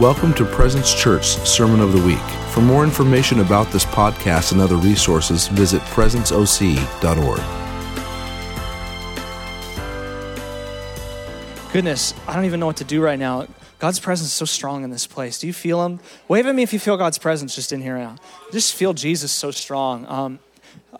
Welcome to Presence Church Sermon of the Week. For more information about this podcast and other resources, visit presenceoc.org. Goodness, I don't even know what to do right now. God's presence is so strong in this place. Do you feel Him? Wave at me if you feel God's presence just in here now. Just feel Jesus so strong. Um,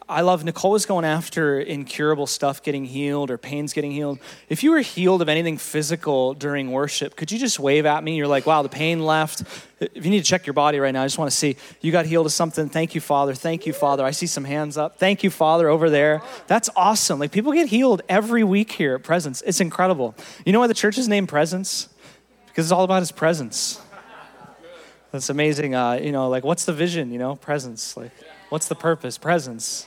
I love Nicole was going after incurable stuff getting healed or pains getting healed. If you were healed of anything physical during worship, could you just wave at me? You're like, wow, the pain left. If you need to check your body right now, I just want to see you got healed of something. Thank you, Father. Thank you, Father. I see some hands up. Thank you, Father, over there. That's awesome. Like people get healed every week here at Presence. It's incredible. You know why the church is named Presence? Because it's all about His presence. That's amazing. Uh, you know, like what's the vision? You know, presence. Like, what's the purpose? Presence.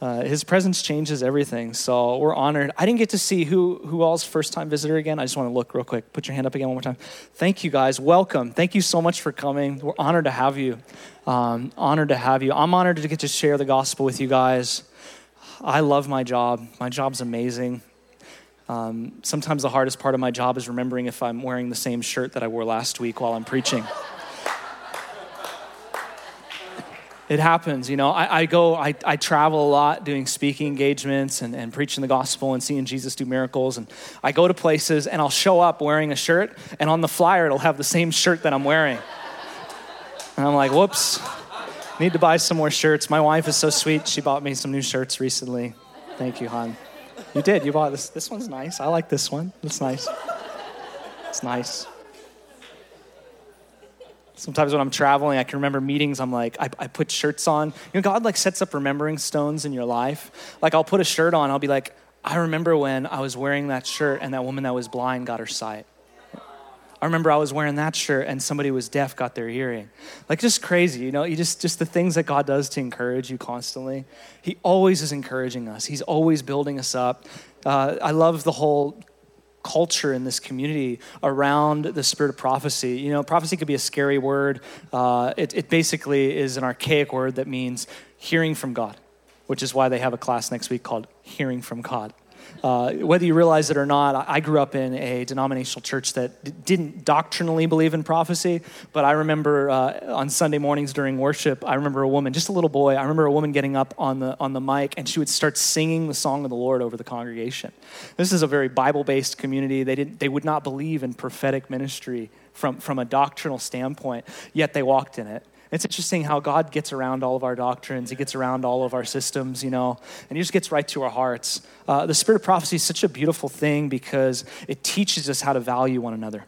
Uh, his presence changes everything. So we're honored. I didn't get to see who who all's first time visitor again. I just want to look real quick. Put your hand up again one more time. Thank you guys. Welcome. Thank you so much for coming. We're honored to have you. Um, honored to have you. I'm honored to get to share the gospel with you guys. I love my job. My job's amazing. Um, sometimes the hardest part of my job is remembering if I'm wearing the same shirt that I wore last week while I'm preaching. It happens you know. I, I go I, I, travel a lot doing speaking engagements and, and preaching the gospel and seeing jesus do miracles. And i go to places and i'll show up wearing a shirt and on the flyer it'll have the same shirt that i'm wearing. And i'm like whoops. Need to buy some more shirts. My wife is so sweet. She bought me some new shirts recently. Thank you hon. You did. You bought this. This one's nice. I like this one. It's nice. It's nice Sometimes when I'm traveling, I can remember meetings. I'm like, I, I, put shirts on. You know, God like sets up remembering stones in your life. Like I'll put a shirt on. I'll be like, I remember when I was wearing that shirt and that woman that was blind got her sight. I remember I was wearing that shirt and somebody was deaf got their hearing. Like just crazy, you know, you just just the things that God does to encourage you constantly. He always is encouraging us. He's always building us up. Uh, I love the whole culture in this community around the spirit of prophecy. You know, prophecy could be a scary word. Uh, it, it basically is an archaic word that means hearing from God, which is why they have a class next week called Hearing from God. Uh, whether you realize it or not, I grew up in a denominational church that d- didn't doctrinally believe in prophecy, but I remember uh, on Sunday mornings during worship, I remember a woman, just a little boy, I remember a woman getting up on the, on the mic and she would start singing the song of the Lord over the congregation. This is a very Bible based community. They, didn't, they would not believe in prophetic ministry from, from a doctrinal standpoint, yet they walked in it. It's interesting how God gets around all of our doctrines. He gets around all of our systems, you know, and He just gets right to our hearts. Uh, the spirit of prophecy is such a beautiful thing because it teaches us how to value one another.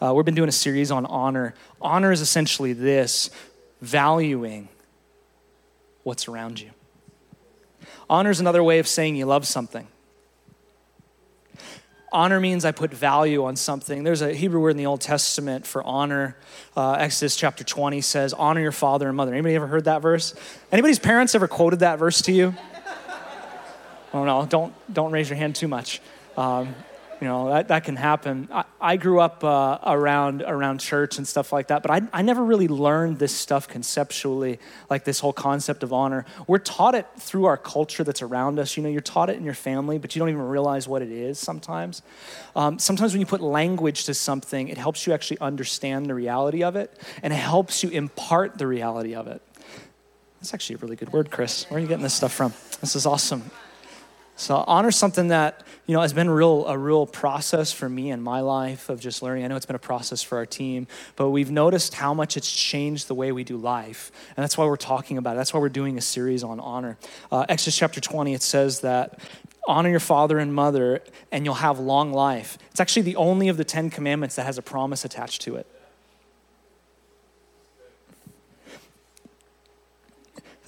Uh, we've been doing a series on honor. Honor is essentially this valuing what's around you. Honor is another way of saying you love something. Honor means I put value on something. There's a Hebrew word in the Old Testament for honor. Uh, Exodus chapter 20 says, Honor your father and mother. Anybody ever heard that verse? Anybody's parents ever quoted that verse to you? Oh no, don't, don't raise your hand too much. Um, you know that, that can happen. I, I grew up uh, around around church and stuff like that but I, I never really learned this stuff conceptually like this whole concept of honor. We're taught it through our culture that's around us. You know you're taught it in your family but you don't even realize what it is sometimes. Um, sometimes when you put language to something it helps you actually understand the reality of it and it helps you impart the reality of it. That's actually a really good word chris. Where are you getting this stuff from? This is awesome so honor something that you know has been real a real process for me in my life of just learning. I know it's been a process for our team, but we've noticed how much it's changed the way we do life, and that's why we're talking about it. That's why we're doing a series on honor. Uh, Exodus chapter twenty it says that honor your father and mother, and you'll have long life. It's actually the only of the Ten Commandments that has a promise attached to it.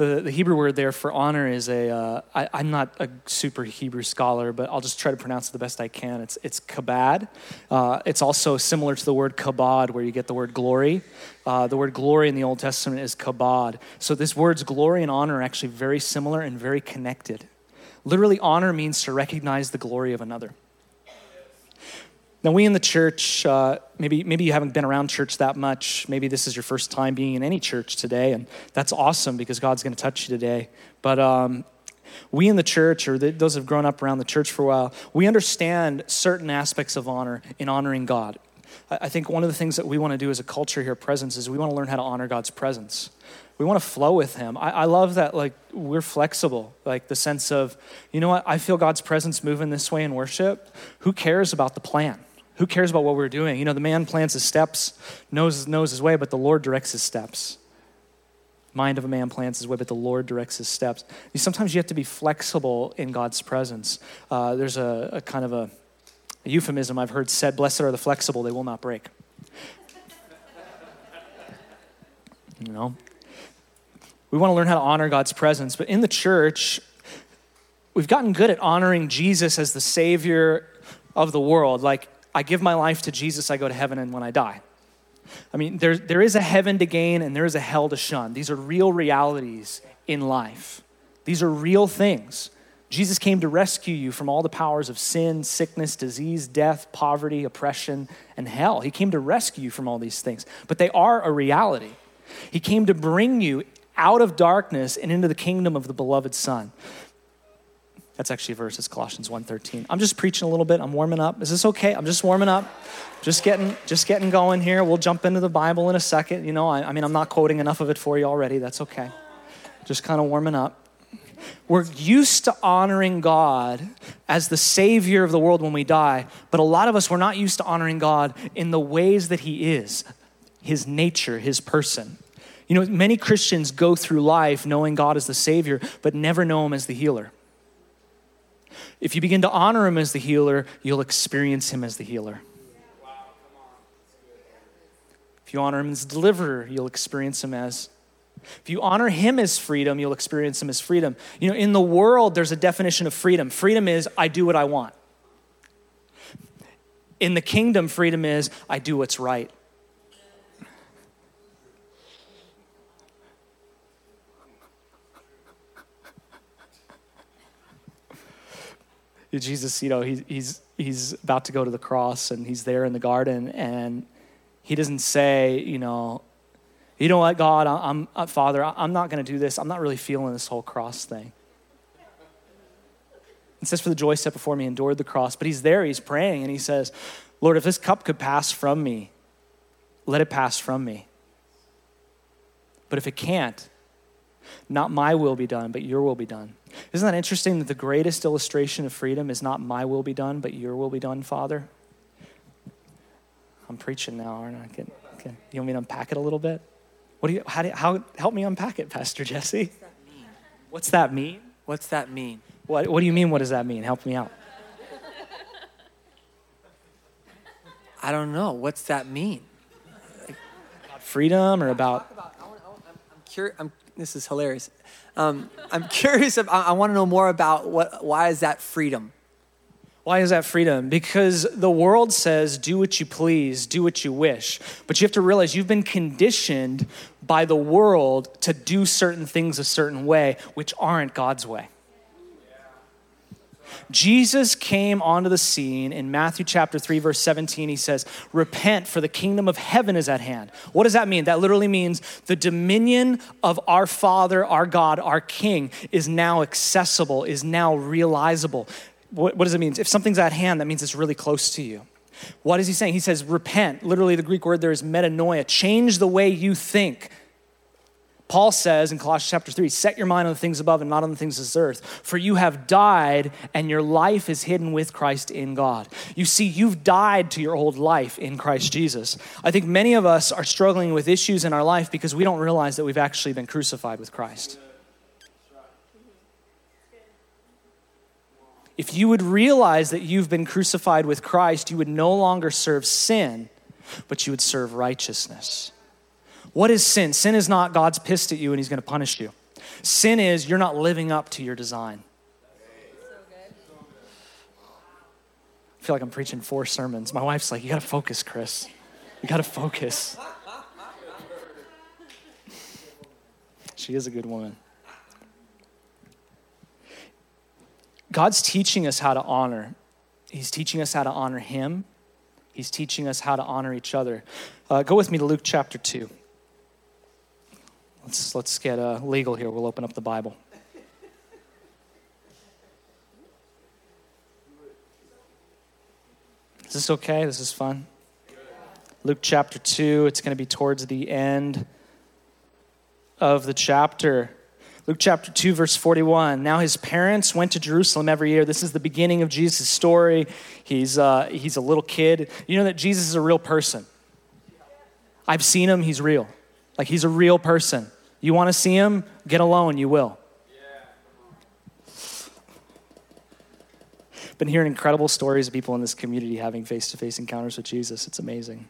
The, the Hebrew word there for honor is a. Uh, I, I'm not a super Hebrew scholar, but I'll just try to pronounce it the best I can. It's, it's kabad. Uh, it's also similar to the word kabod, where you get the word glory. Uh, the word glory in the Old Testament is kabod. So this word's glory and honor are actually very similar and very connected. Literally, honor means to recognize the glory of another. Now, we in the church, uh, maybe, maybe you haven't been around church that much. Maybe this is your first time being in any church today, and that's awesome because God's going to touch you today. But um, we in the church, or the, those who have grown up around the church for a while, we understand certain aspects of honor in honoring God. I think one of the things that we want to do as a culture here, at presence, is we want to learn how to honor God's presence. We want to flow with Him. I, I love that, like, we're flexible, like the sense of, you know what, I feel God's presence moving this way in worship. Who cares about the plan? Who cares about what we're doing? You know, the man plans his steps, knows, knows his way, but the Lord directs his steps. Mind of a man plans his way, but the Lord directs his steps. You, Sometimes you have to be flexible in God's presence. Uh, there's a, a kind of a a euphemism I've heard said, Blessed are the flexible, they will not break. you know? We want to learn how to honor God's presence, but in the church, we've gotten good at honoring Jesus as the Savior of the world. Like, I give my life to Jesus, I go to heaven, and when I die. I mean, there, there is a heaven to gain and there is a hell to shun. These are real realities in life, these are real things. Jesus came to rescue you from all the powers of sin, sickness, disease, death, poverty, oppression, and hell. He came to rescue you from all these things, but they are a reality. He came to bring you out of darkness and into the kingdom of the beloved Son. That's actually a verse, it's Colossians 1.13. I'm just preaching a little bit. I'm warming up. Is this okay? I'm just warming up. Just getting, just getting going here. We'll jump into the Bible in a second. You know, I, I mean, I'm not quoting enough of it for you already. That's okay. Just kind of warming up. We're used to honoring God as the Savior of the world when we die, but a lot of us, we're not used to honoring God in the ways that He is, His nature, His person. You know, many Christians go through life knowing God as the Savior, but never know Him as the healer. If you begin to honor Him as the healer, you'll experience Him as the healer. If you honor Him as deliverer, you'll experience Him as if you honor him as freedom, you'll experience him as freedom. You know, in the world, there's a definition of freedom. Freedom is, I do what I want. In the kingdom, freedom is, I do what's right. Jesus, you know, he, he's, he's about to go to the cross and he's there in the garden and he doesn't say, you know, you know what, God, I'm, I'm Father, I'm not going to do this. I'm not really feeling this whole cross thing. It says, For the joy set before me, endured the cross. But he's there, he's praying, and he says, Lord, if this cup could pass from me, let it pass from me. But if it can't, not my will be done, but your will be done. Isn't that interesting that the greatest illustration of freedom is not my will be done, but your will be done, Father? I'm preaching now, aren't I? Can, can, you want me to unpack it a little bit? What do you, how, do, how, help me unpack it, Pastor Jesse. What's that mean? What's that mean? What, what do you mean, what does that mean? Help me out. I don't know. What's that mean? About freedom or about. I'm, curious. I'm, this is hilarious. Um, I'm curious. I, I want to know more about what. Why is that freedom? Why is that freedom? Because the world says, do what you please, do what you wish. But you have to realize you've been conditioned by the world to do certain things a certain way, which aren't God's way. Jesus came onto the scene in Matthew chapter 3, verse 17. He says, Repent, for the kingdom of heaven is at hand. What does that mean? That literally means the dominion of our Father, our God, our King is now accessible, is now realizable what, what does it mean? If something's at hand, that means it's really close to you. What is he saying? He says, repent. Literally, the Greek word there is metanoia. Change the way you think. Paul says in Colossians chapter 3 set your mind on the things above and not on the things of this earth. For you have died, and your life is hidden with Christ in God. You see, you've died to your old life in Christ Jesus. I think many of us are struggling with issues in our life because we don't realize that we've actually been crucified with Christ. If you would realize that you've been crucified with Christ, you would no longer serve sin, but you would serve righteousness. What is sin? Sin is not God's pissed at you and he's going to punish you. Sin is you're not living up to your design. I feel like I'm preaching four sermons. My wife's like, You got to focus, Chris. You got to focus. She is a good woman. God's teaching us how to honor. He's teaching us how to honor Him. He's teaching us how to honor each other. Uh, go with me to Luke chapter 2. Let's, let's get uh, legal here. We'll open up the Bible. Is this okay? This is fun. Luke chapter 2, it's going to be towards the end of the chapter. Luke chapter 2, verse 41. Now his parents went to Jerusalem every year. This is the beginning of Jesus' story. He's, uh, he's a little kid. You know that Jesus is a real person. I've seen him, he's real. Like he's a real person. You want to see him? Get alone, you will. Been hearing incredible stories of people in this community having face to face encounters with Jesus. It's amazing.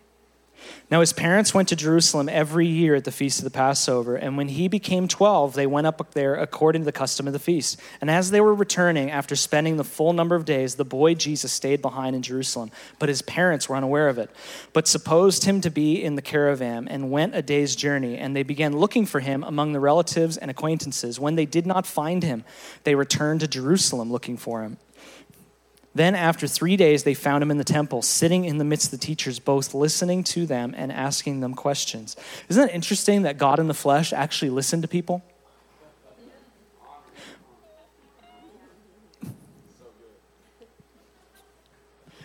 Now, his parents went to Jerusalem every year at the feast of the Passover, and when he became 12, they went up there according to the custom of the feast. And as they were returning, after spending the full number of days, the boy Jesus stayed behind in Jerusalem, but his parents were unaware of it, but supposed him to be in the caravan, and went a day's journey. And they began looking for him among the relatives and acquaintances. When they did not find him, they returned to Jerusalem looking for him. Then, after three days, they found him in the temple, sitting in the midst of the teachers, both listening to them and asking them questions. Isn't it interesting that God in the flesh actually listened to people?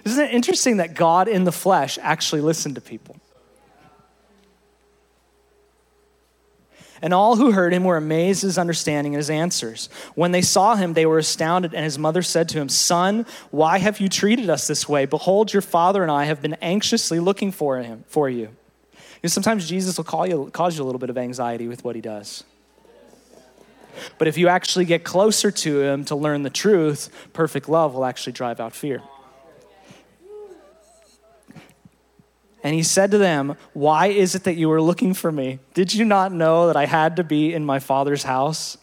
Isn't it interesting that God in the flesh actually listened to people? And all who heard him were amazed at his understanding and his answers. When they saw him, they were astounded, and his mother said to him, Son, why have you treated us this way? Behold, your father and I have been anxiously looking for him for you. Because sometimes Jesus will call you, cause you a little bit of anxiety with what he does. But if you actually get closer to him to learn the truth, perfect love will actually drive out fear. And he said to them, Why is it that you are looking for me? Did you not know that I had to be in my father's house?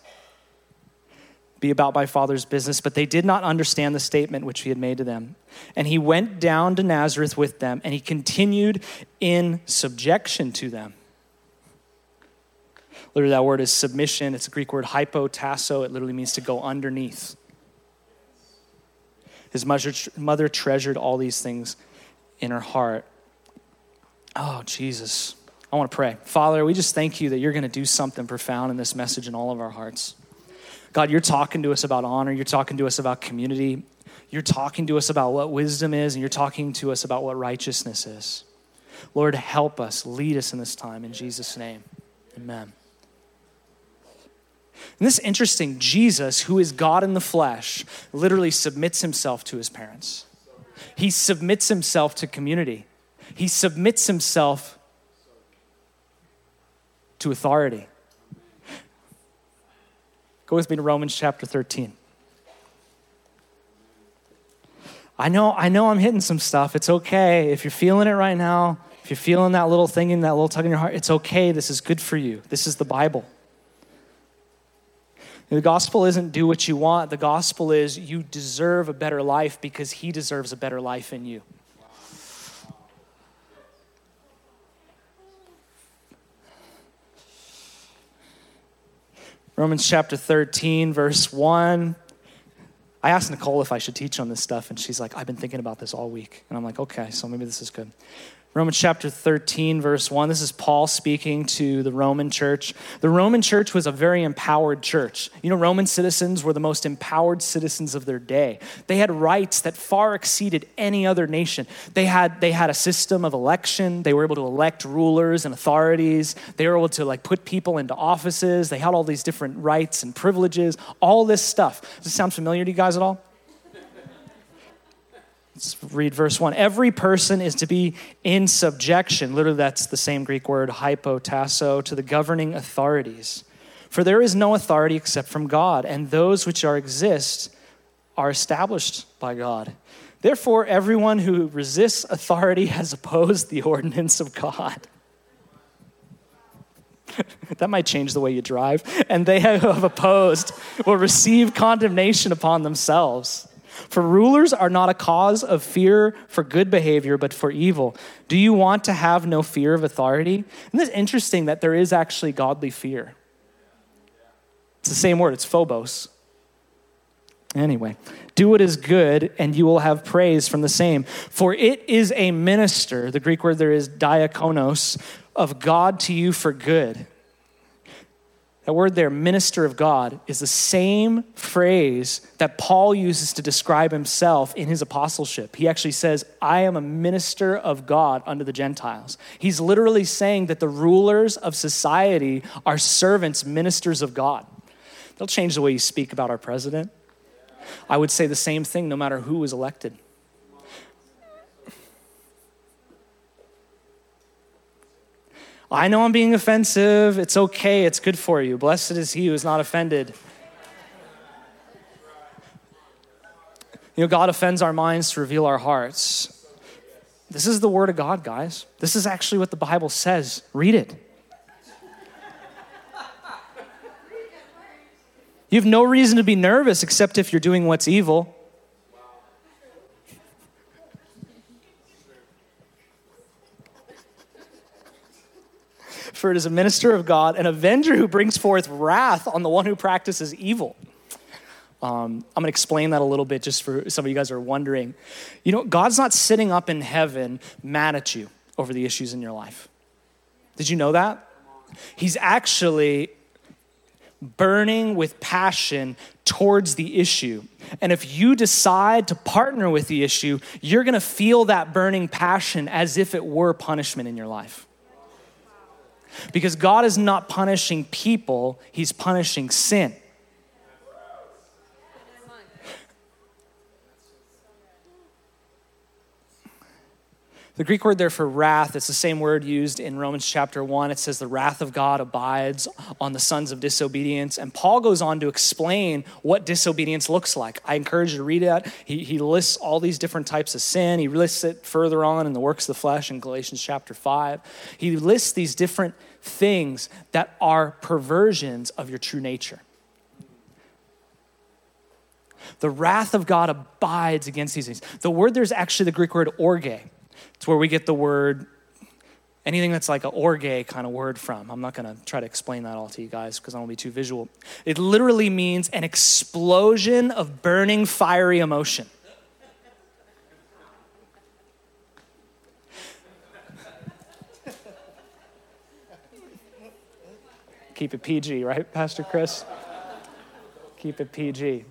Be about my father's business. But they did not understand the statement which he had made to them. And he went down to Nazareth with them, and he continued in subjection to them. Literally, that word is submission. It's a Greek word hypotasso. It literally means to go underneath. His mother treasured all these things in her heart. Oh, Jesus. I want to pray. Father, we just thank you that you're going to do something profound in this message in all of our hearts. God, you're talking to us about honor. You're talking to us about community. You're talking to us about what wisdom is, and you're talking to us about what righteousness is. Lord, help us, lead us in this time in Jesus' name. Amen. And this is interesting. Jesus, who is God in the flesh, literally submits himself to his parents. He submits himself to community. He submits himself to authority. Go with me to Romans chapter 13. I know, I know I'm hitting some stuff. It's okay. If you're feeling it right now, if you're feeling that little thing in that little tug in your heart, it's okay. This is good for you. This is the Bible. The gospel isn't do what you want. The gospel is you deserve a better life because he deserves a better life in you. Romans chapter 13, verse 1. I asked Nicole if I should teach on this stuff, and she's like, I've been thinking about this all week. And I'm like, okay, so maybe this is good. Romans chapter 13, verse 1. This is Paul speaking to the Roman church. The Roman church was a very empowered church. You know, Roman citizens were the most empowered citizens of their day. They had rights that far exceeded any other nation. They had, they had a system of election. They were able to elect rulers and authorities. They were able to like put people into offices. They had all these different rights and privileges, all this stuff. Does this sound familiar to you guys at all? Let's read verse 1. Every person is to be in subjection. Literally, that's the same Greek word, hypotasso, to the governing authorities. For there is no authority except from God, and those which are exist are established by God. Therefore, everyone who resists authority has opposed the ordinance of God. that might change the way you drive. And they who have opposed will receive condemnation upon themselves. For rulers are not a cause of fear for good behavior, but for evil. Do you want to have no fear of authority? And it's interesting that there is actually godly fear. It's the same word, it's phobos. Anyway, do what is good, and you will have praise from the same. For it is a minister, the Greek word there is diakonos, of God to you for good. That word there, minister of God, is the same phrase that Paul uses to describe himself in his apostleship. He actually says, I am a minister of God unto the Gentiles. He's literally saying that the rulers of society are servants, ministers of God. They'll change the way you speak about our president. I would say the same thing no matter who is elected. I know I'm being offensive. It's okay. It's good for you. Blessed is he who is not offended. You know, God offends our minds to reveal our hearts. This is the word of God, guys. This is actually what the Bible says. Read it. You have no reason to be nervous except if you're doing what's evil. For it is a minister of God, an avenger who brings forth wrath on the one who practices evil. Um, I'm going to explain that a little bit just for some of you guys are wondering. You know, God's not sitting up in heaven mad at you over the issues in your life. Did you know that? He's actually burning with passion towards the issue. And if you decide to partner with the issue, you're going to feel that burning passion as if it were punishment in your life. Because God is not punishing people, He's punishing sin. The Greek word there for wrath, it's the same word used in Romans chapter 1. It says, The wrath of God abides on the sons of disobedience. And Paul goes on to explain what disobedience looks like. I encourage you to read it. He, he lists all these different types of sin. He lists it further on in the works of the flesh in Galatians chapter 5. He lists these different things that are perversions of your true nature. The wrath of God abides against these things. The word there's actually the Greek word orge. It's where we get the word, anything that's like an orge kind of word from. I'm not going to try to explain that all to you guys because I to be too visual. It literally means an explosion of burning, fiery emotion. Keep it PG, right, Pastor Chris? Keep it PG.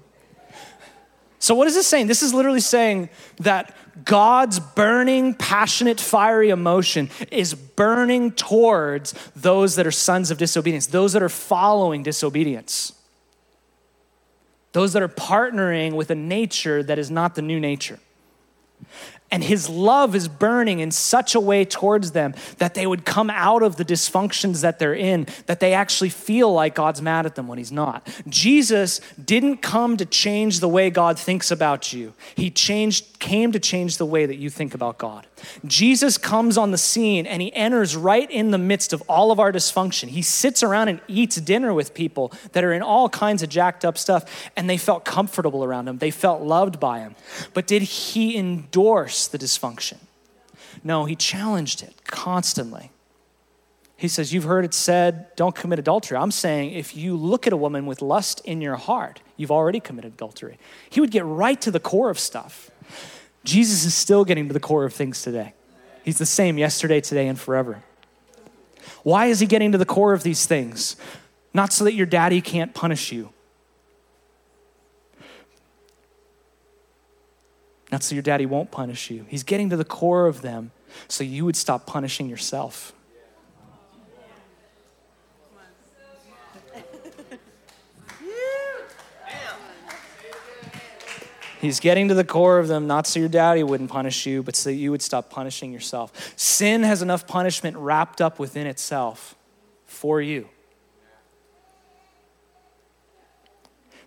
So, what is this saying? This is literally saying that God's burning, passionate, fiery emotion is burning towards those that are sons of disobedience, those that are following disobedience, those that are partnering with a nature that is not the new nature. And his love is burning in such a way towards them that they would come out of the dysfunctions that they're in, that they actually feel like God's mad at them when he's not. Jesus didn't come to change the way God thinks about you, he changed, came to change the way that you think about God. Jesus comes on the scene and he enters right in the midst of all of our dysfunction. He sits around and eats dinner with people that are in all kinds of jacked up stuff, and they felt comfortable around him. They felt loved by him. But did he endorse? the dysfunction. No, he challenged it constantly. He says, You've heard it said, don't commit adultery. I'm saying if you look at a woman with lust in your heart, you've already committed adultery. He would get right to the core of stuff. Jesus is still getting to the core of things today. He's the same yesterday, today, and forever. Why is he getting to the core of these things? Not so that your daddy can't punish you, Not so your daddy won't punish you. He's getting to the core of them so you would stop punishing yourself. He's getting to the core of them, not so your daddy wouldn't punish you, but so you would stop punishing yourself. Sin has enough punishment wrapped up within itself for you.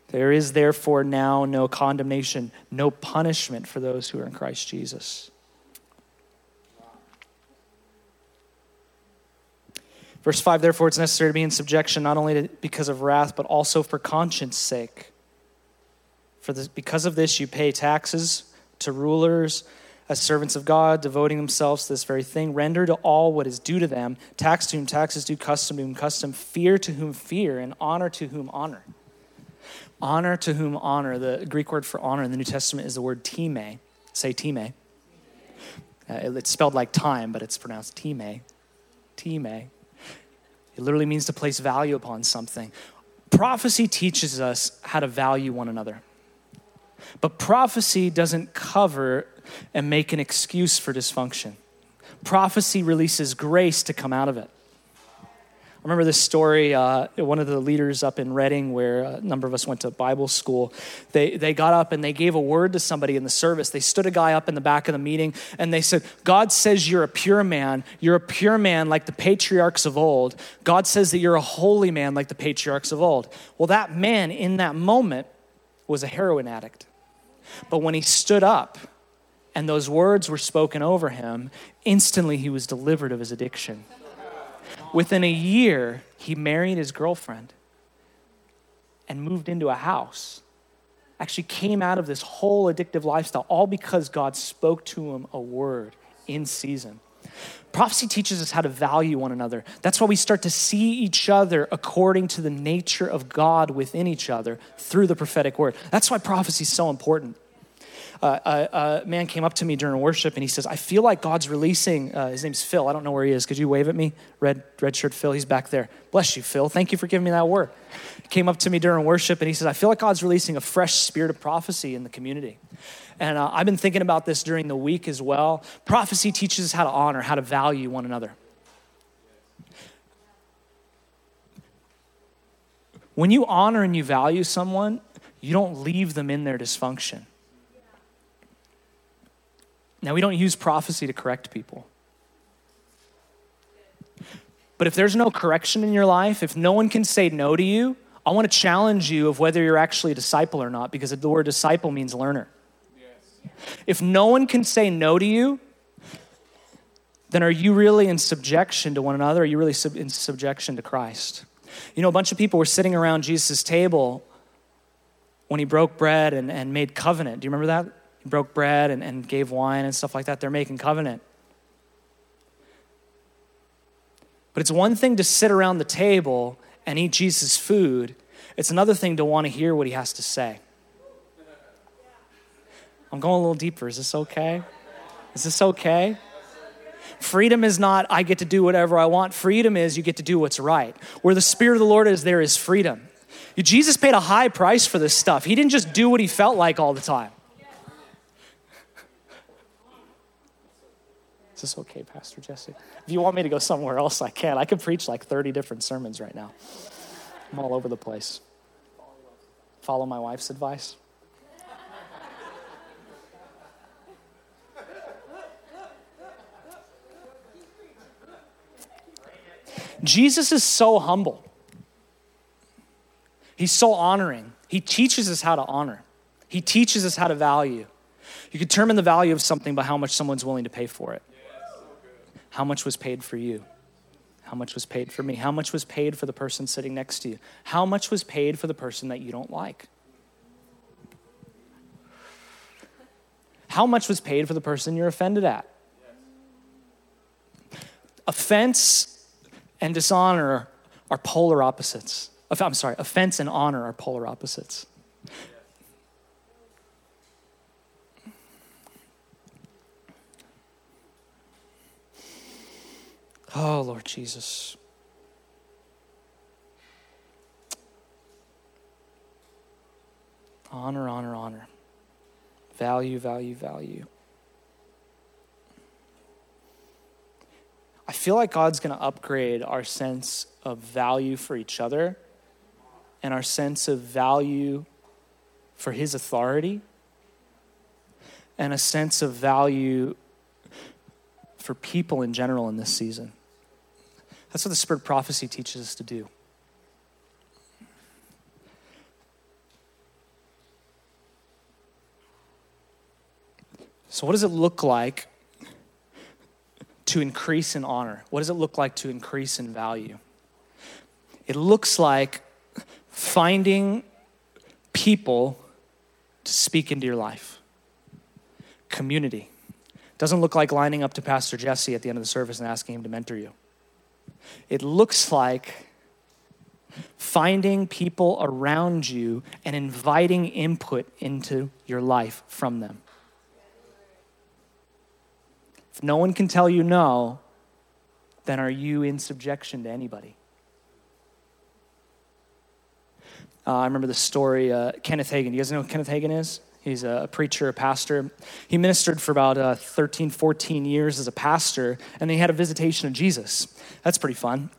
There is therefore now no condemnation, no punishment for those who are in Christ Jesus. Verse 5 Therefore, it's necessary to be in subjection not only to, because of wrath, but also for conscience sake. For this, because of this, you pay taxes to rulers as servants of God, devoting themselves to this very thing. Render to all what is due to them tax to whom taxes due, custom to whom custom, fear to whom fear, and honor to whom honor. Honor to whom honor. The Greek word for honor in the New Testament is the word time. Say time. Uh, it's spelled like time, but it's pronounced time. Time. It literally means to place value upon something. Prophecy teaches us how to value one another. But prophecy doesn't cover and make an excuse for dysfunction. Prophecy releases grace to come out of it. I remember this story, uh, one of the leaders up in Redding, where a number of us went to Bible school, they, they got up and they gave a word to somebody in the service. They stood a guy up in the back of the meeting and they said, God says you're a pure man. You're a pure man like the patriarchs of old. God says that you're a holy man like the patriarchs of old. Well, that man in that moment was a heroin addict. But when he stood up and those words were spoken over him, instantly he was delivered of his addiction. Within a year, he married his girlfriend and moved into a house. Actually, came out of this whole addictive lifestyle, all because God spoke to him a word in season. Prophecy teaches us how to value one another. That's why we start to see each other according to the nature of God within each other through the prophetic word. That's why prophecy is so important uh, a, a, man came up to me during worship and he says, I feel like God's releasing, uh, his name's Phil. I don't know where he is. Could you wave at me? Red, red shirt Phil, he's back there. Bless you, Phil. Thank you for giving me that word. He came up to me during worship and he says, I feel like God's releasing a fresh spirit of prophecy in the community. And uh, I've been thinking about this during the week as well. Prophecy teaches us how to honor, how to value one another. When you honor and you value someone, you don't leave them in their dysfunction. Now, we don't use prophecy to correct people. But if there's no correction in your life, if no one can say no to you, I want to challenge you of whether you're actually a disciple or not, because the word disciple means learner. Yes. If no one can say no to you, then are you really in subjection to one another? Are you really sub- in subjection to Christ? You know, a bunch of people were sitting around Jesus' table when he broke bread and, and made covenant. Do you remember that? Broke bread and, and gave wine and stuff like that. They're making covenant. But it's one thing to sit around the table and eat Jesus' food, it's another thing to want to hear what he has to say. I'm going a little deeper. Is this okay? Is this okay? Freedom is not, I get to do whatever I want. Freedom is, you get to do what's right. Where the Spirit of the Lord is, there is freedom. Jesus paid a high price for this stuff. He didn't just do what he felt like all the time. Is this okay, Pastor Jesse? If you want me to go somewhere else, I can. I could preach like 30 different sermons right now. I'm all over the place. Follow my wife's advice. Jesus is so humble. He's so honoring. He teaches us how to honor, He teaches us how to value. You determine the value of something by how much someone's willing to pay for it. How much was paid for you? How much was paid for me? How much was paid for the person sitting next to you? How much was paid for the person that you don't like? How much was paid for the person you're offended at? Offense and dishonor are polar opposites. I'm sorry, offense and honor are polar opposites. Oh, Lord Jesus. Honor, honor, honor. Value, value, value. I feel like God's going to upgrade our sense of value for each other and our sense of value for His authority and a sense of value for people in general in this season. That's what the spirit of prophecy teaches us to do. So, what does it look like to increase in honor? What does it look like to increase in value? It looks like finding people to speak into your life, community doesn't look like lining up to Pastor Jesse at the end of the service and asking him to mentor you. It looks like finding people around you and inviting input into your life from them. If no one can tell you no, then are you in subjection to anybody? Uh, I remember the story, uh, Kenneth Hagin. You guys know who Kenneth Hagin is? He's a preacher, a pastor. He ministered for about uh, 13, 14 years as a pastor, and he had a visitation of Jesus. That's pretty fun.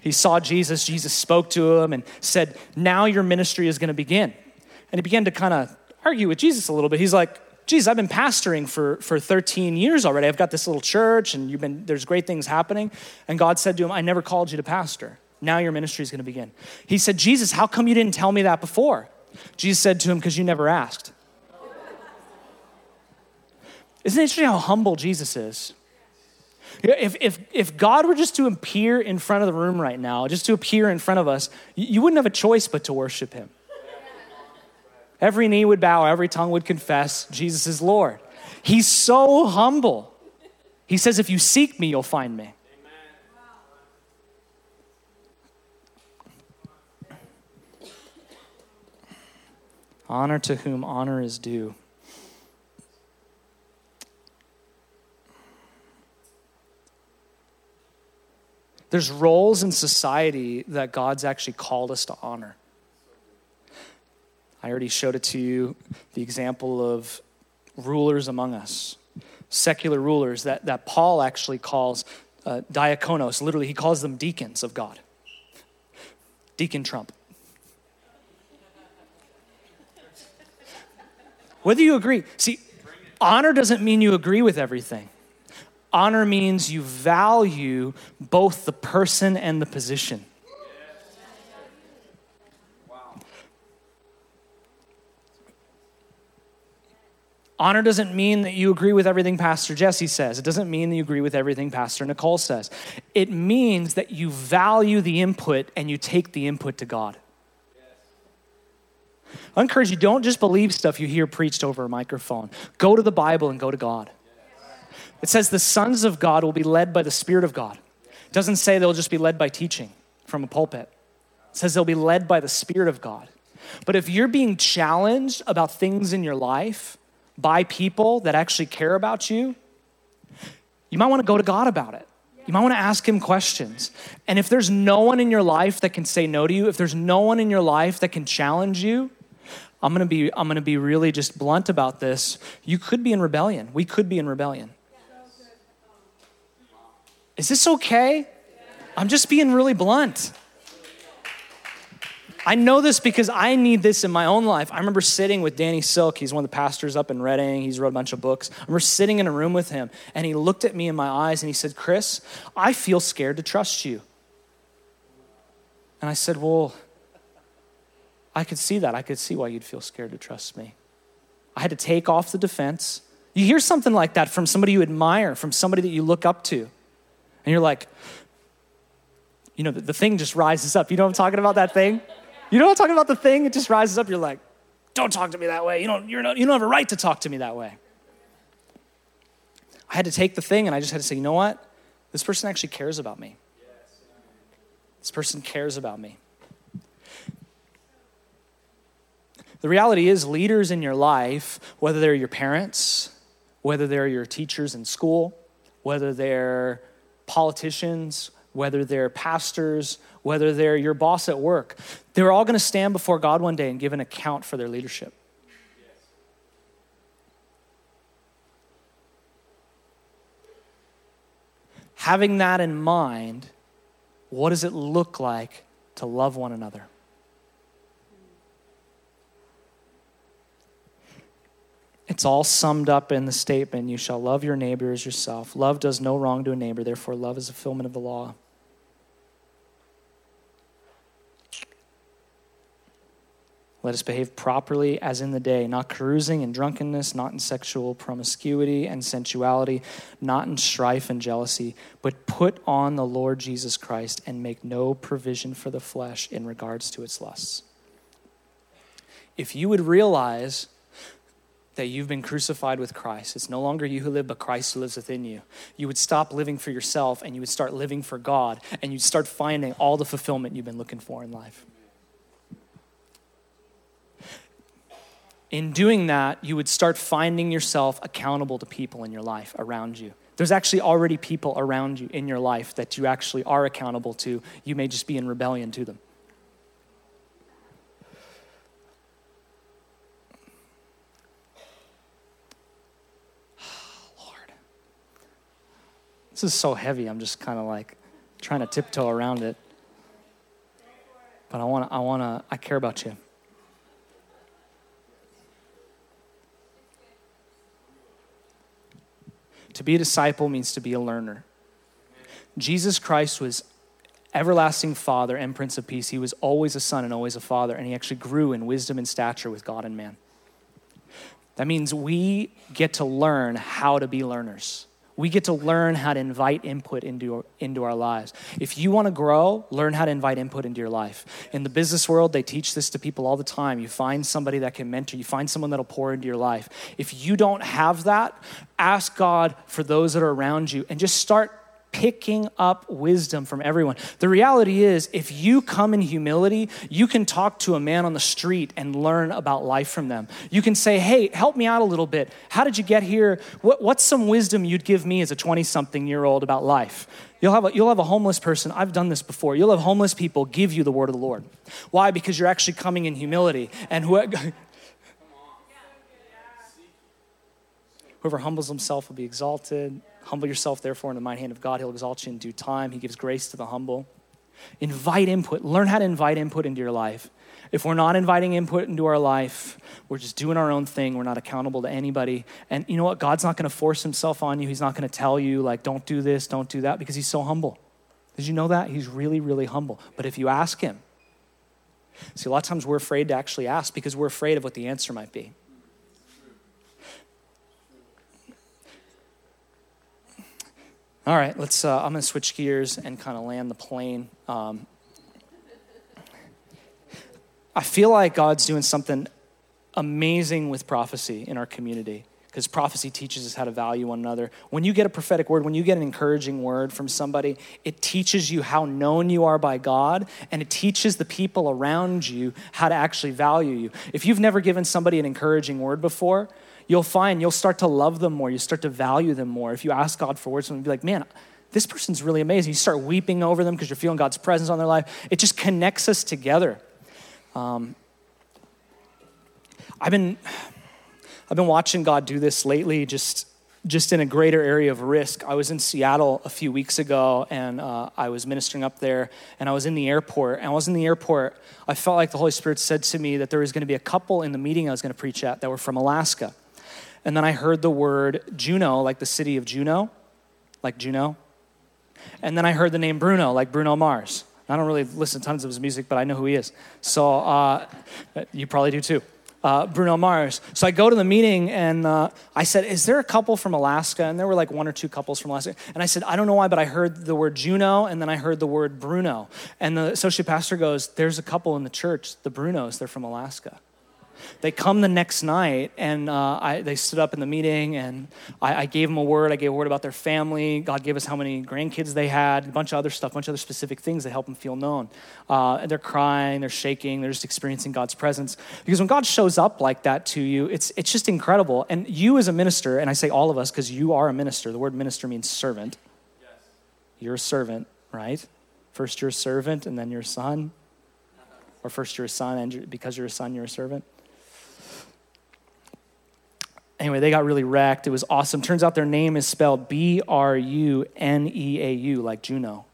He saw Jesus, Jesus spoke to him and said, Now your ministry is going to begin. And he began to kind of argue with Jesus a little bit. He's like, Jesus, I've been pastoring for, for 13 years already. I've got this little church and you've been, there's great things happening. And God said to him, I never called you to pastor. Now your ministry is going to begin. He said, Jesus, how come you didn't tell me that before? Jesus said to him, Because you never asked. Isn't it interesting how humble Jesus is? If, if, if God were just to appear in front of the room right now, just to appear in front of us, you wouldn't have a choice but to worship him. Every knee would bow, every tongue would confess Jesus is Lord. He's so humble. He says, If you seek me, you'll find me. Honor to whom honor is due. There's roles in society that God's actually called us to honor. I already showed it to you the example of rulers among us, secular rulers that, that Paul actually calls uh, diakonos. Literally, he calls them deacons of God. Deacon Trump. Whether you agree, see, honor doesn't mean you agree with everything. Honor means you value both the person and the position. Honor doesn't mean that you agree with everything Pastor Jesse says. It doesn't mean that you agree with everything Pastor Nicole says. It means that you value the input and you take the input to God. I encourage you, don't just believe stuff you hear preached over a microphone. Go to the Bible and go to God. It says the sons of God will be led by the Spirit of God. It doesn't say they'll just be led by teaching from a pulpit. It says they'll be led by the Spirit of God. But if you're being challenged about things in your life by people that actually care about you, you might want to go to God about it. You might want to ask him questions. And if there's no one in your life that can say no to you, if there's no one in your life that can challenge you, I'm going to be I'm going to be really just blunt about this. You could be in rebellion. We could be in rebellion. Is this okay? I'm just being really blunt. I know this because I need this in my own life. I remember sitting with Danny Silk. He's one of the pastors up in Redding. He's wrote a bunch of books. I remember sitting in a room with him, and he looked at me in my eyes and he said, Chris, I feel scared to trust you. And I said, Well, I could see that. I could see why you'd feel scared to trust me. I had to take off the defense. You hear something like that from somebody you admire, from somebody that you look up to. And you're like, you know, the, the thing just rises up. You know what I'm talking about, that thing? You know what I'm talking about, the thing? It just rises up. You're like, don't talk to me that way. You don't, you're not, you don't have a right to talk to me that way. I had to take the thing and I just had to say, you know what? This person actually cares about me. This person cares about me. The reality is, leaders in your life, whether they're your parents, whether they're your teachers in school, whether they're politicians, whether they're pastors, whether they're your boss at work, they're all going to stand before God one day and give an account for their leadership. Having that in mind, what does it look like to love one another? It's all summed up in the statement you shall love your neighbor as yourself. Love does no wrong to a neighbor, therefore, love is fulfillment of the law. Let us behave properly as in the day, not carousing and drunkenness, not in sexual promiscuity and sensuality, not in strife and jealousy, but put on the Lord Jesus Christ and make no provision for the flesh in regards to its lusts. If you would realize that you've been crucified with Christ. It's no longer you who live, but Christ who lives within you. You would stop living for yourself and you would start living for God, and you'd start finding all the fulfillment you've been looking for in life. In doing that, you would start finding yourself accountable to people in your life around you. There's actually already people around you in your life that you actually are accountable to. You may just be in rebellion to them. This is so heavy. I'm just kind of like trying to tiptoe around it. But I want to, I want to, I care about you. To be a disciple means to be a learner. Jesus Christ was everlasting Father and Prince of Peace. He was always a Son and always a Father, and he actually grew in wisdom and stature with God and man. That means we get to learn how to be learners. We get to learn how to invite input into, into our lives. If you want to grow, learn how to invite input into your life. In the business world, they teach this to people all the time. You find somebody that can mentor, you find someone that'll pour into your life. If you don't have that, ask God for those that are around you and just start picking up wisdom from everyone. The reality is, if you come in humility, you can talk to a man on the street and learn about life from them. You can say, Hey, help me out a little bit. How did you get here? What, what's some wisdom you'd give me as a 20 something year old about life? You'll have, a, you'll have a homeless person. I've done this before. You'll have homeless people give you the word of the Lord. Why? Because you're actually coming in humility. And who, whoever humbles himself will be exalted. Humble yourself, therefore, in the mighty hand of God. He'll exalt you in due time. He gives grace to the humble. Invite input. Learn how to invite input into your life. If we're not inviting input into our life, we're just doing our own thing. We're not accountable to anybody. And you know what? God's not going to force himself on you. He's not going to tell you, like, don't do this, don't do that, because he's so humble. Did you know that? He's really, really humble. But if you ask him, see, a lot of times we're afraid to actually ask because we're afraid of what the answer might be. All right, let's. Uh, I'm going to switch gears and kind of land the plane. Um, I feel like God's doing something amazing with prophecy in our community because prophecy teaches us how to value one another. When you get a prophetic word, when you get an encouraging word from somebody, it teaches you how known you are by God and it teaches the people around you how to actually value you. If you've never given somebody an encouraging word before, you'll find you'll start to love them more. You start to value them more. If you ask God for words, and be like, man, this person's really amazing. You start weeping over them because you're feeling God's presence on their life. It just connects us together. Um, I've been, I've been watching God do this lately, just just in a greater area of risk. I was in Seattle a few weeks ago and uh, I was ministering up there and I was in the airport. And I was in the airport. I felt like the Holy Spirit said to me that there was going to be a couple in the meeting I was going to preach at that were from Alaska. And then I heard the word Juno, like the city of Juneau, like Juno. And then I heard the name Bruno, like Bruno Mars. I don't really listen to tons of his music, but I know who he is. So uh, you probably do too. Uh, Bruno Mars. So I go to the meeting and uh, I said, Is there a couple from Alaska? And there were like one or two couples from Alaska. And I said, I don't know why, but I heard the word Juno and then I heard the word Bruno. And the associate pastor goes, There's a couple in the church, the Brunos, they're from Alaska. They come the next night and uh, I, they stood up in the meeting and I, I, gave them a word. I gave a word about their family. God gave us how many grandkids they had, a bunch of other stuff, a bunch of other specific things that help them feel known. Uh, and they're crying, they're shaking, they're just experiencing God's presence. Because when God shows up like that to you, it's, it's just incredible. And you as a minister, and I say all of us because you are a minister, the word minister means servant. Yes. You're a servant, right? First you're a servant and then you're a son. Or first you're a son and because you're a son, you're a servant anyway, they got really wrecked. It was awesome. Turns out their name is spelled B R U N E A U, like Juneau.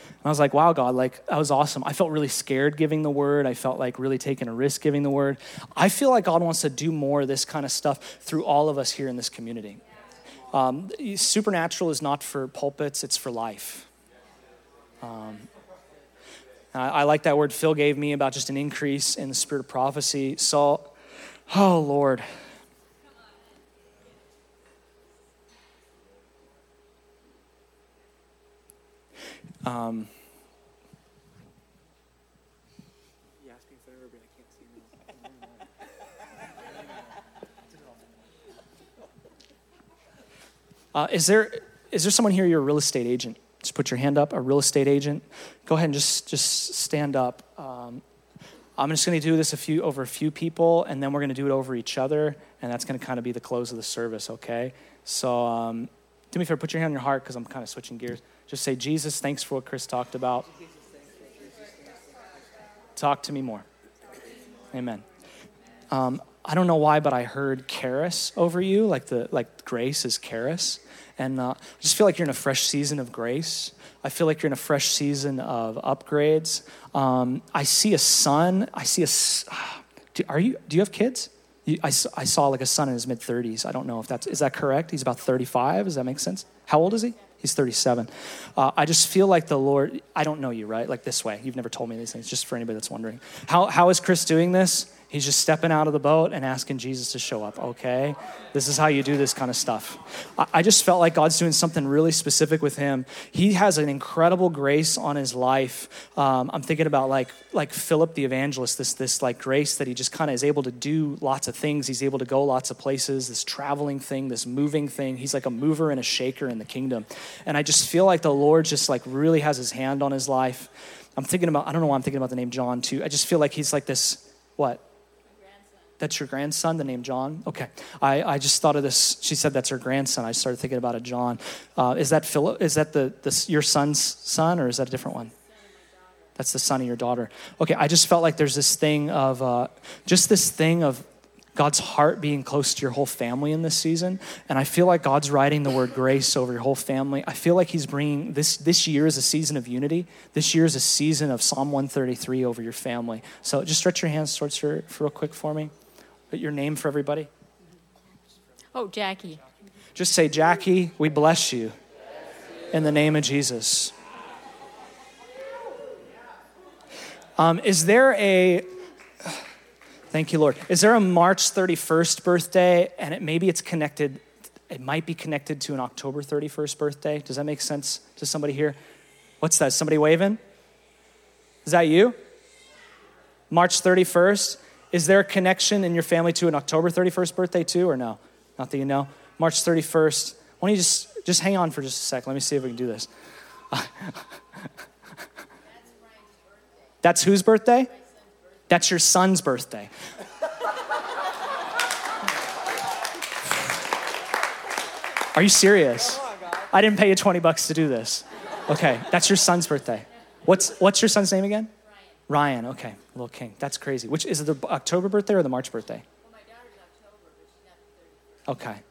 And I was like, wow, God, like, that was awesome. I felt really scared giving the word. I felt like really taking a risk giving the word. I feel like God wants to do more of this kind of stuff through all of us here in this community. Um, supernatural is not for pulpits, it's for life. Um, I, I like that word Phil gave me about just an increase in the spirit of prophecy. So, oh, Lord. Um, Uh, is there is there someone here you're a real estate agent? Just put your hand up. A real estate agent. Go ahead and just just stand up. Um, I'm just going to do this a few over a few people, and then we're going to do it over each other, and that's going to kind of be the close of the service. Okay. So um, do me a favor. Put your hand on your heart because I'm kind of switching gears. Just say, Jesus, thanks for what Chris talked about. Talk to me more. Amen. Um, I don't know why, but I heard charis over you, like the like grace is charis, and uh, I just feel like you're in a fresh season of grace. I feel like you're in a fresh season of upgrades. Um, I see a son. I see a. Do, are you? Do you have kids? I saw like a son in his mid 30s. I don't know if that's is that correct. He's about 35. Does that make sense? How old is he? He's 37. Uh, I just feel like the Lord. I don't know you, right? Like this way. You've never told me these things. Just for anybody that's wondering, how how is Chris doing this? He's just stepping out of the boat and asking Jesus to show up. Okay, this is how you do this kind of stuff. I just felt like God's doing something really specific with him. He has an incredible grace on his life. Um, I'm thinking about like like Philip the evangelist. This this like grace that he just kind of is able to do lots of things. He's able to go lots of places. This traveling thing, this moving thing. He's like a mover and a shaker in the kingdom. And I just feel like the Lord just like really has His hand on his life. I'm thinking about. I don't know why I'm thinking about the name John too. I just feel like he's like this. What? That's your grandson, the name John? Okay. I, I just thought of this. She said that's her grandson. I started thinking about a John. Uh, is that Philip? Is that the, the, your son's son, or is that a different one? That's the son of your daughter. Okay, I just felt like there's this thing of, uh, just this thing of God's heart being close to your whole family in this season. And I feel like God's writing the word grace over your whole family. I feel like He's bringing this, this year is a season of unity. This year is a season of Psalm 133 over your family. So just stretch your hands towards her for real quick for me. Your name for everybody. Oh, Jackie. Just say, Jackie, we bless you in the name of Jesus. Um, is there a, thank you, Lord, is there a March 31st birthday and it, maybe it's connected, it might be connected to an October 31st birthday? Does that make sense to somebody here? What's that? Somebody waving? Is that you? March 31st? Is there a connection in your family to an October 31st birthday too, or no? Not that you know. March 31st. Why don't you just just hang on for just a sec? Let me see if we can do this. That's Brian's birthday. That's whose birthday? That's your son's birthday. Are you serious? I didn't pay you 20 bucks to do this. Okay, that's your son's birthday. What's what's your son's name again? Ryan, okay, little king. That's crazy. Which is it the October birthday or the March birthday? Well, my daughter's October, but she's not the 31st. Okay.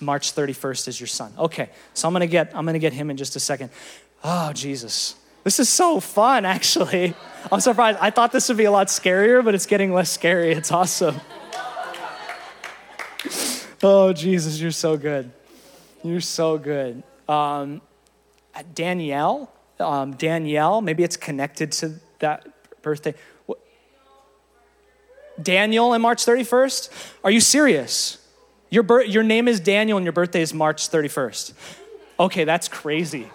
March 31st is your son. Okay. So I'm going to get I'm going to get him in just a second. Oh, Jesus. This is so fun actually. I'm surprised. I thought this would be a lot scarier, but it's getting less scary. It's awesome. oh, Jesus, you're so good. You're so good. Um, Danielle, um, Danielle, maybe it's connected to that birthday. Daniel and March 31st? Are you serious? Your, bir- your name is Daniel and your birthday is March 31st. Okay, that's crazy.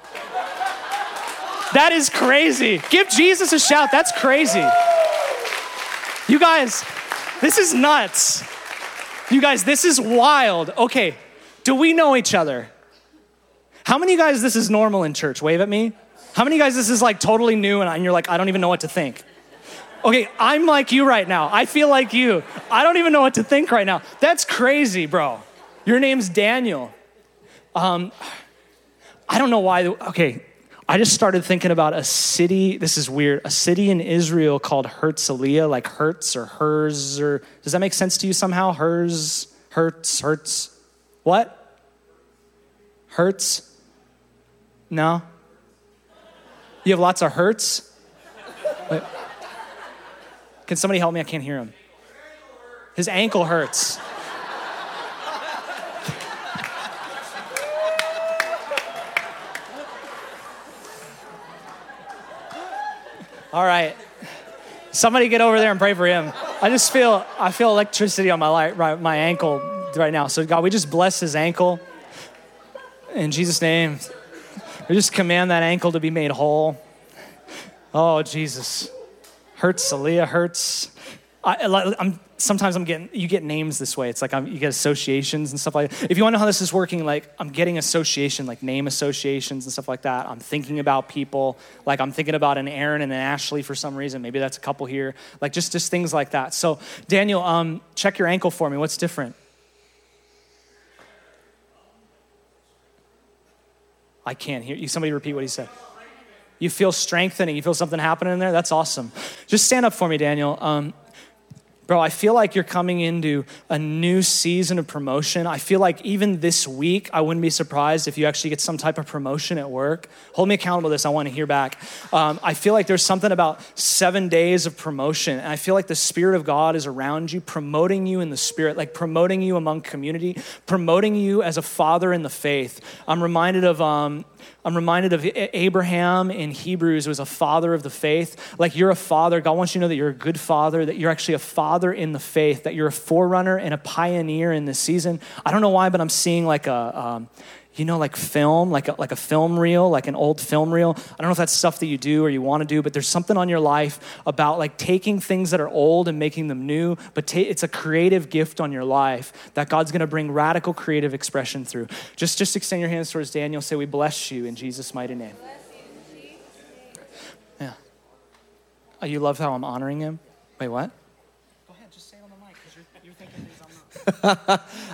That is crazy. Give Jesus a shout. That's crazy. You guys, this is nuts. You guys, this is wild. Okay, do we know each other? How many guys this is normal in church? Wave at me. How many guys this is like totally new and you're like, I don't even know what to think? Okay, I'm like you right now. I feel like you. I don't even know what to think right now. That's crazy, bro. Your name's Daniel. Um, I don't know why. Okay, I just started thinking about a city. This is weird. A city in Israel called Herzliya, like Hertz or Hers, or does that make sense to you somehow? Hers, Hertz, Hertz. What? Hertz? No? You have lots of hurts? Can somebody help me? I can't hear him. His ankle hurts. All right. Somebody get over there and pray for him. I just feel I feel electricity on my right, my ankle right now. So God, we just bless his ankle in Jesus' name. We just command that ankle to be made whole. Oh Jesus, hurts. Aaliyah hurts. I, am sometimes I'm getting you get names this way. It's like I'm, you get associations and stuff like that. If you want to know how this is working, like I'm getting association, like name associations and stuff like that. I'm thinking about people, like I'm thinking about an Aaron and an Ashley for some reason. Maybe that's a couple here, like just just things like that. So Daniel, um, check your ankle for me. What's different? I can't hear you. Somebody repeat what he said. You feel strengthening. You feel something happening in there. That's awesome. Just stand up for me, Daniel. Um, Bro, I feel like you're coming into a new season of promotion. I feel like even this week, I wouldn't be surprised if you actually get some type of promotion at work. Hold me accountable to this. I want to hear back. Um, I feel like there's something about seven days of promotion. And I feel like the Spirit of God is around you, promoting you in the Spirit, like promoting you among community, promoting you as a father in the faith. I'm reminded of um, I'm reminded of Abraham in Hebrews, was a father of the faith. Like you're a father. God wants you to know that you're a good father, that you're actually a father in the faith, that you're a forerunner and a pioneer in this season. I don't know why, but I'm seeing like a, um, you know, like film, like a, like a film reel, like an old film reel. I don't know if that's stuff that you do or you want to do, but there's something on your life about like taking things that are old and making them new. But ta- it's a creative gift on your life that God's going to bring radical creative expression through. Just, just extend your hands towards Daniel. Say, "We bless you in Jesus' mighty name." Yeah. Oh, you love how I'm honoring him. Wait, what? Go ahead, just say on the mic because you're, you're thinking things I'm not.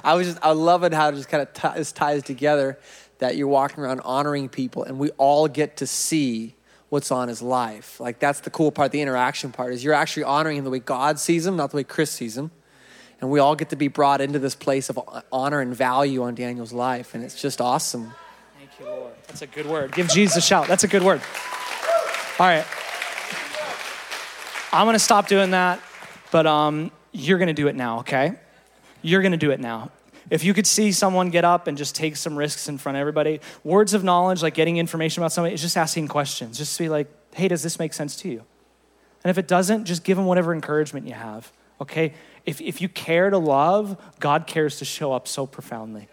I was just, I love it how it just kind of t- this ties together that you're walking around honoring people and we all get to see what's on his life. Like that's the cool part, the interaction part is you're actually honoring him the way God sees him, not the way Chris sees him. And we all get to be brought into this place of honor and value on Daniel's life. And it's just awesome. Thank you, Lord. That's a good word. Give Jesus a shout. That's a good word. All right. I'm going to stop doing that, but um, you're going to do it now, okay? You're going to do it now. If you could see someone get up and just take some risks in front of everybody, words of knowledge, like getting information about somebody, is just asking questions. Just be like, hey, does this make sense to you? And if it doesn't, just give them whatever encouragement you have, okay? If, if you care to love, God cares to show up so profoundly,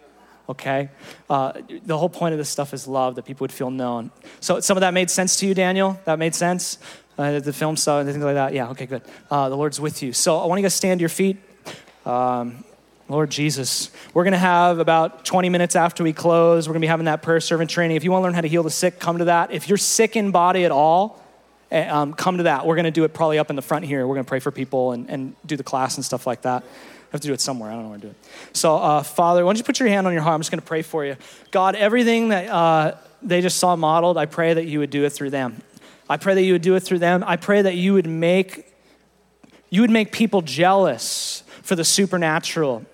okay? Uh, the whole point of this stuff is love, that people would feel known. So some of that made sense to you, Daniel? That made sense? Uh, the film stuff and things like that? Yeah, okay, good. Uh, the Lord's with you. So I want you to stand to your feet. Um, Lord Jesus, we're going to have about 20 minutes after we close, we're going to be having that prayer servant training. If you want to learn how to heal the sick, come to that. If you're sick in body at all, eh, um, come to that. We're going to do it probably up in the front here. We're going to pray for people and, and do the class and stuff like that. I have to do it somewhere. I don't know where to do it. So, uh, Father, why don't you put your hand on your heart? I'm just going to pray for you. God, everything that uh, they just saw modeled, I pray that you would do it through them. I pray that you would do it through them. I pray that you would make you would make people jealous for the supernatural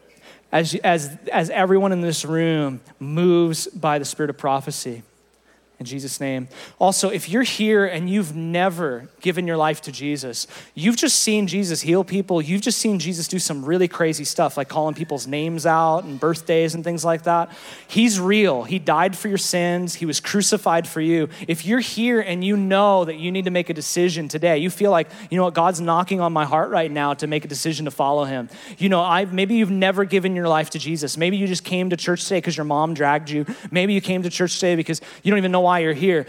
as, as, as everyone in this room moves by the spirit of prophecy in Jesus' name. Also, if you're here and you've never given your life to Jesus, you've just seen Jesus heal people, you've just seen Jesus do some really crazy stuff, like calling people's names out and birthdays and things like that. He's real. He died for your sins, He was crucified for you. If you're here and you know that you need to make a decision today, you feel like, you know what, God's knocking on my heart right now to make a decision to follow Him. You know, I maybe you've never given your life to Jesus. Maybe you just came to church today because your mom dragged you. Maybe you came to church today because you don't even know why you're here.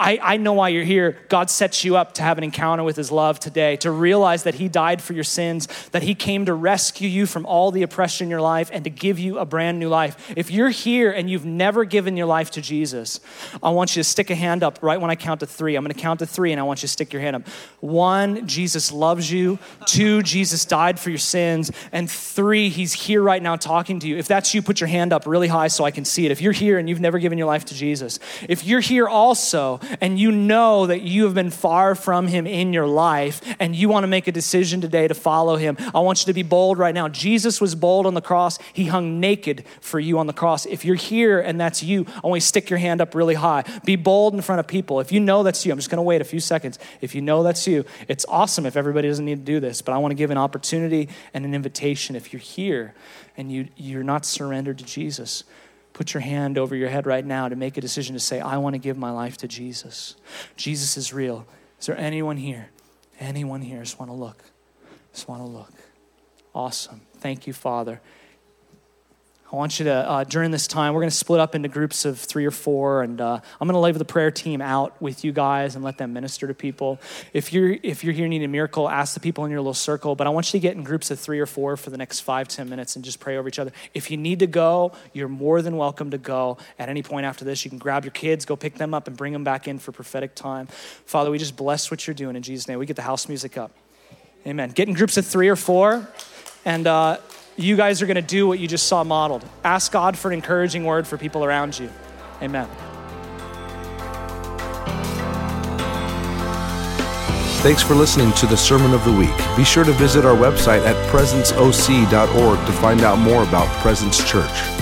I, I know why you're here. God sets you up to have an encounter with His love today, to realize that He died for your sins, that He came to rescue you from all the oppression in your life and to give you a brand new life. If you're here and you've never given your life to Jesus, I want you to stick a hand up right when I count to three. I'm going to count to three and I want you to stick your hand up. One, Jesus loves you. Two, Jesus died for your sins. And three, He's here right now talking to you. If that's you, put your hand up really high so I can see it. If you're here and you've never given your life to Jesus, if you're here also and you know that you have been far from him in your life and you want to make a decision today to follow him, I want you to be bold right now. Jesus was bold on the cross, he hung naked for you on the cross. If you're here and that's you, to stick your hand up really high. Be bold in front of people. If you know that's you, I'm just going to wait a few seconds. If you know that's you, it's awesome if everybody doesn't need to do this, but I want to give an opportunity and an invitation. If you're here and you, you're not surrendered to Jesus, put your hand over your head right now to make a decision to say, I want to give my life to Jesus. Jesus is real. Is there anyone here? Anyone here? Just want to look. Just want to look. Awesome. Thank you, Father. I want you to, uh, during this time, we're going to split up into groups of three or four, and uh, I'm going to leave the prayer team out with you guys and let them minister to people. If you're, if you're here needing a miracle, ask the people in your little circle, but I want you to get in groups of three or four for the next five, ten minutes and just pray over each other. If you need to go, you're more than welcome to go at any point after this. You can grab your kids, go pick them up, and bring them back in for prophetic time. Father, we just bless what you're doing in Jesus' name. We get the house music up. Amen. Get in groups of three or four, and uh, you guys are going to do what you just saw modeled. Ask God for an encouraging word for people around you. Amen. Thanks for listening to the Sermon of the Week. Be sure to visit our website at presenceoc.org to find out more about Presence Church.